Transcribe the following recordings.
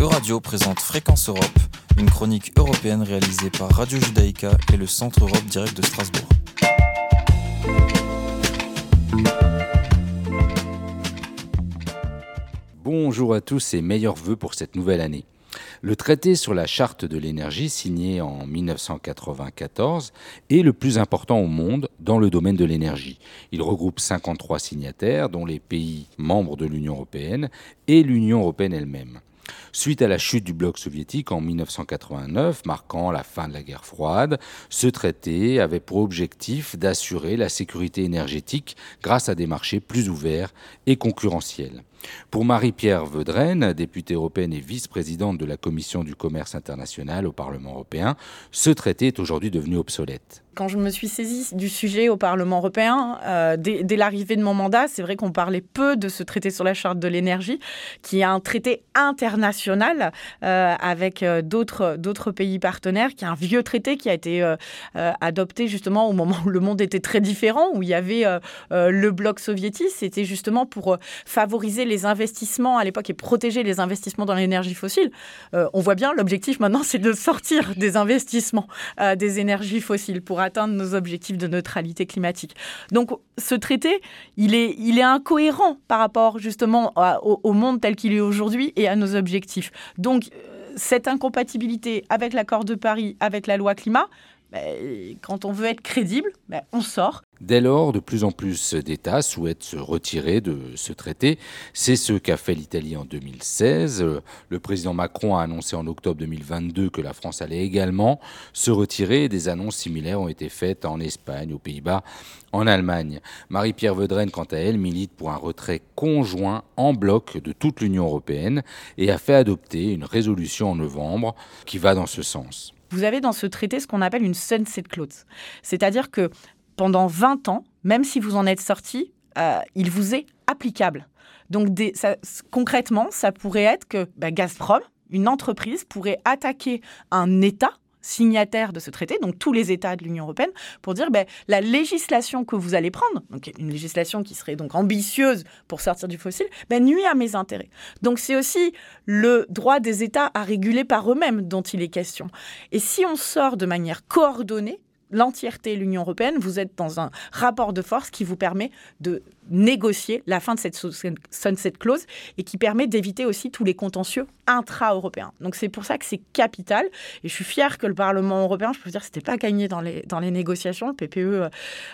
Euradio présente Fréquence Europe, une chronique européenne réalisée par Radio Judaïka et le Centre Europe Direct de Strasbourg. Bonjour à tous et meilleurs voeux pour cette nouvelle année. Le traité sur la charte de l'énergie signé en 1994 est le plus important au monde dans le domaine de l'énergie. Il regroupe 53 signataires, dont les pays membres de l'Union européenne et l'Union européenne elle-même. Suite à la chute du bloc soviétique en 1989, marquant la fin de la guerre froide, ce traité avait pour objectif d'assurer la sécurité énergétique grâce à des marchés plus ouverts et concurrentiels. Pour Marie-Pierre Vedrenne, députée européenne et vice-présidente de la Commission du commerce international au Parlement européen, ce traité est aujourd'hui devenu obsolète. Quand je me suis saisie du sujet au Parlement européen, euh, dès, l'arrivée de mon mandat, c'est vrai qu'on parlait peu de ce traité sur la charte de l'énergie, qui est un traité international euh, avec euh, d'autres, pays partenaires, qui est un vieux traité qui a été adopté justement au moment où le monde était très différent, où il y avait le bloc soviétique. C'était justement pour favoriser les investissements à l'époque et protéger les investissements dans l'énergie fossile. on voit bien, l'objectif maintenant, c'est de sortir des investissements des énergies fossiles pour atteindre nos objectifs de neutralité climatique. Donc ce traité, il est, il est incohérent par rapport justement au, monde tel qu'il est aujourd'hui et à nos objectifs. Donc euh, cette incompatibilité avec l'accord de Paris, avec la loi climat, quand on veut être crédible, ben, on sort. Dès lors, de plus en plus d'États souhaitent se retirer de ce traité. C'est ce qu'a fait l'Italie en 2016. Le président Macron a annoncé en octobre 2022 que la France allait également se retirer. Des annonces similaires ont été faites en Espagne, aux Pays-Bas, en Allemagne. Marie-Pierre Vedrenne, quant à elle, milite pour un retrait conjoint en bloc de toute l'Union européenne et a fait adopter une résolution en novembre qui va dans ce sens vous avez dans ce traité ce qu'on appelle une sunset clause. C'est-à-dire que pendant 20 ans, même si vous en êtes sorti, euh, il vous est applicable. Donc concrètement, ça pourrait être que bah, Gazprom, une entreprise, pourrait attaquer un État signataires de ce traité, donc tous les États de l'Union européenne, pour dire ben, la législation que vous allez prendre, donc une législation qui serait donc ambitieuse pour sortir du fossile, ben, nuit à mes intérêts. Donc c'est aussi le droit des États à réguler par eux-mêmes dont il est question. Et si on sort de manière coordonnée, l'entièreté de l'Union européenne, vous êtes dans un rapport de force qui vous permet de négocier la fin de cette sunset clause et qui permet d'éviter aussi tous les contentieux intra-européens. Donc c'est pour ça que c'est capital et je suis fière que le Parlement européen, je peux dire, c'était pas gagné dans les, dans les négociations. Le PPE euh,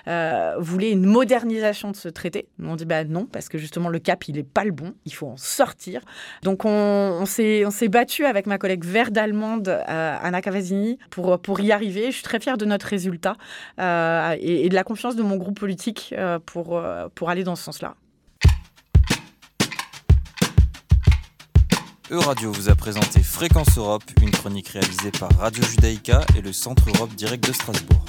euh, voulait une modernisation de ce traité. Nous on dit bah non parce que justement le cap il est pas le bon, il faut en sortir. Donc on, s'est on s'est battu avec ma collègue verte allemande euh, Anna Cavazzini pour pour y arriver. Je suis très fière de notre résultat et, et, de la confiance de mon groupe politique pour pour aller dans ce sens-là. Euradio vous a présenté Fréquence Europe, une chronique réalisée par Radio Judaïka et le Centre Europe Direct de Strasbourg.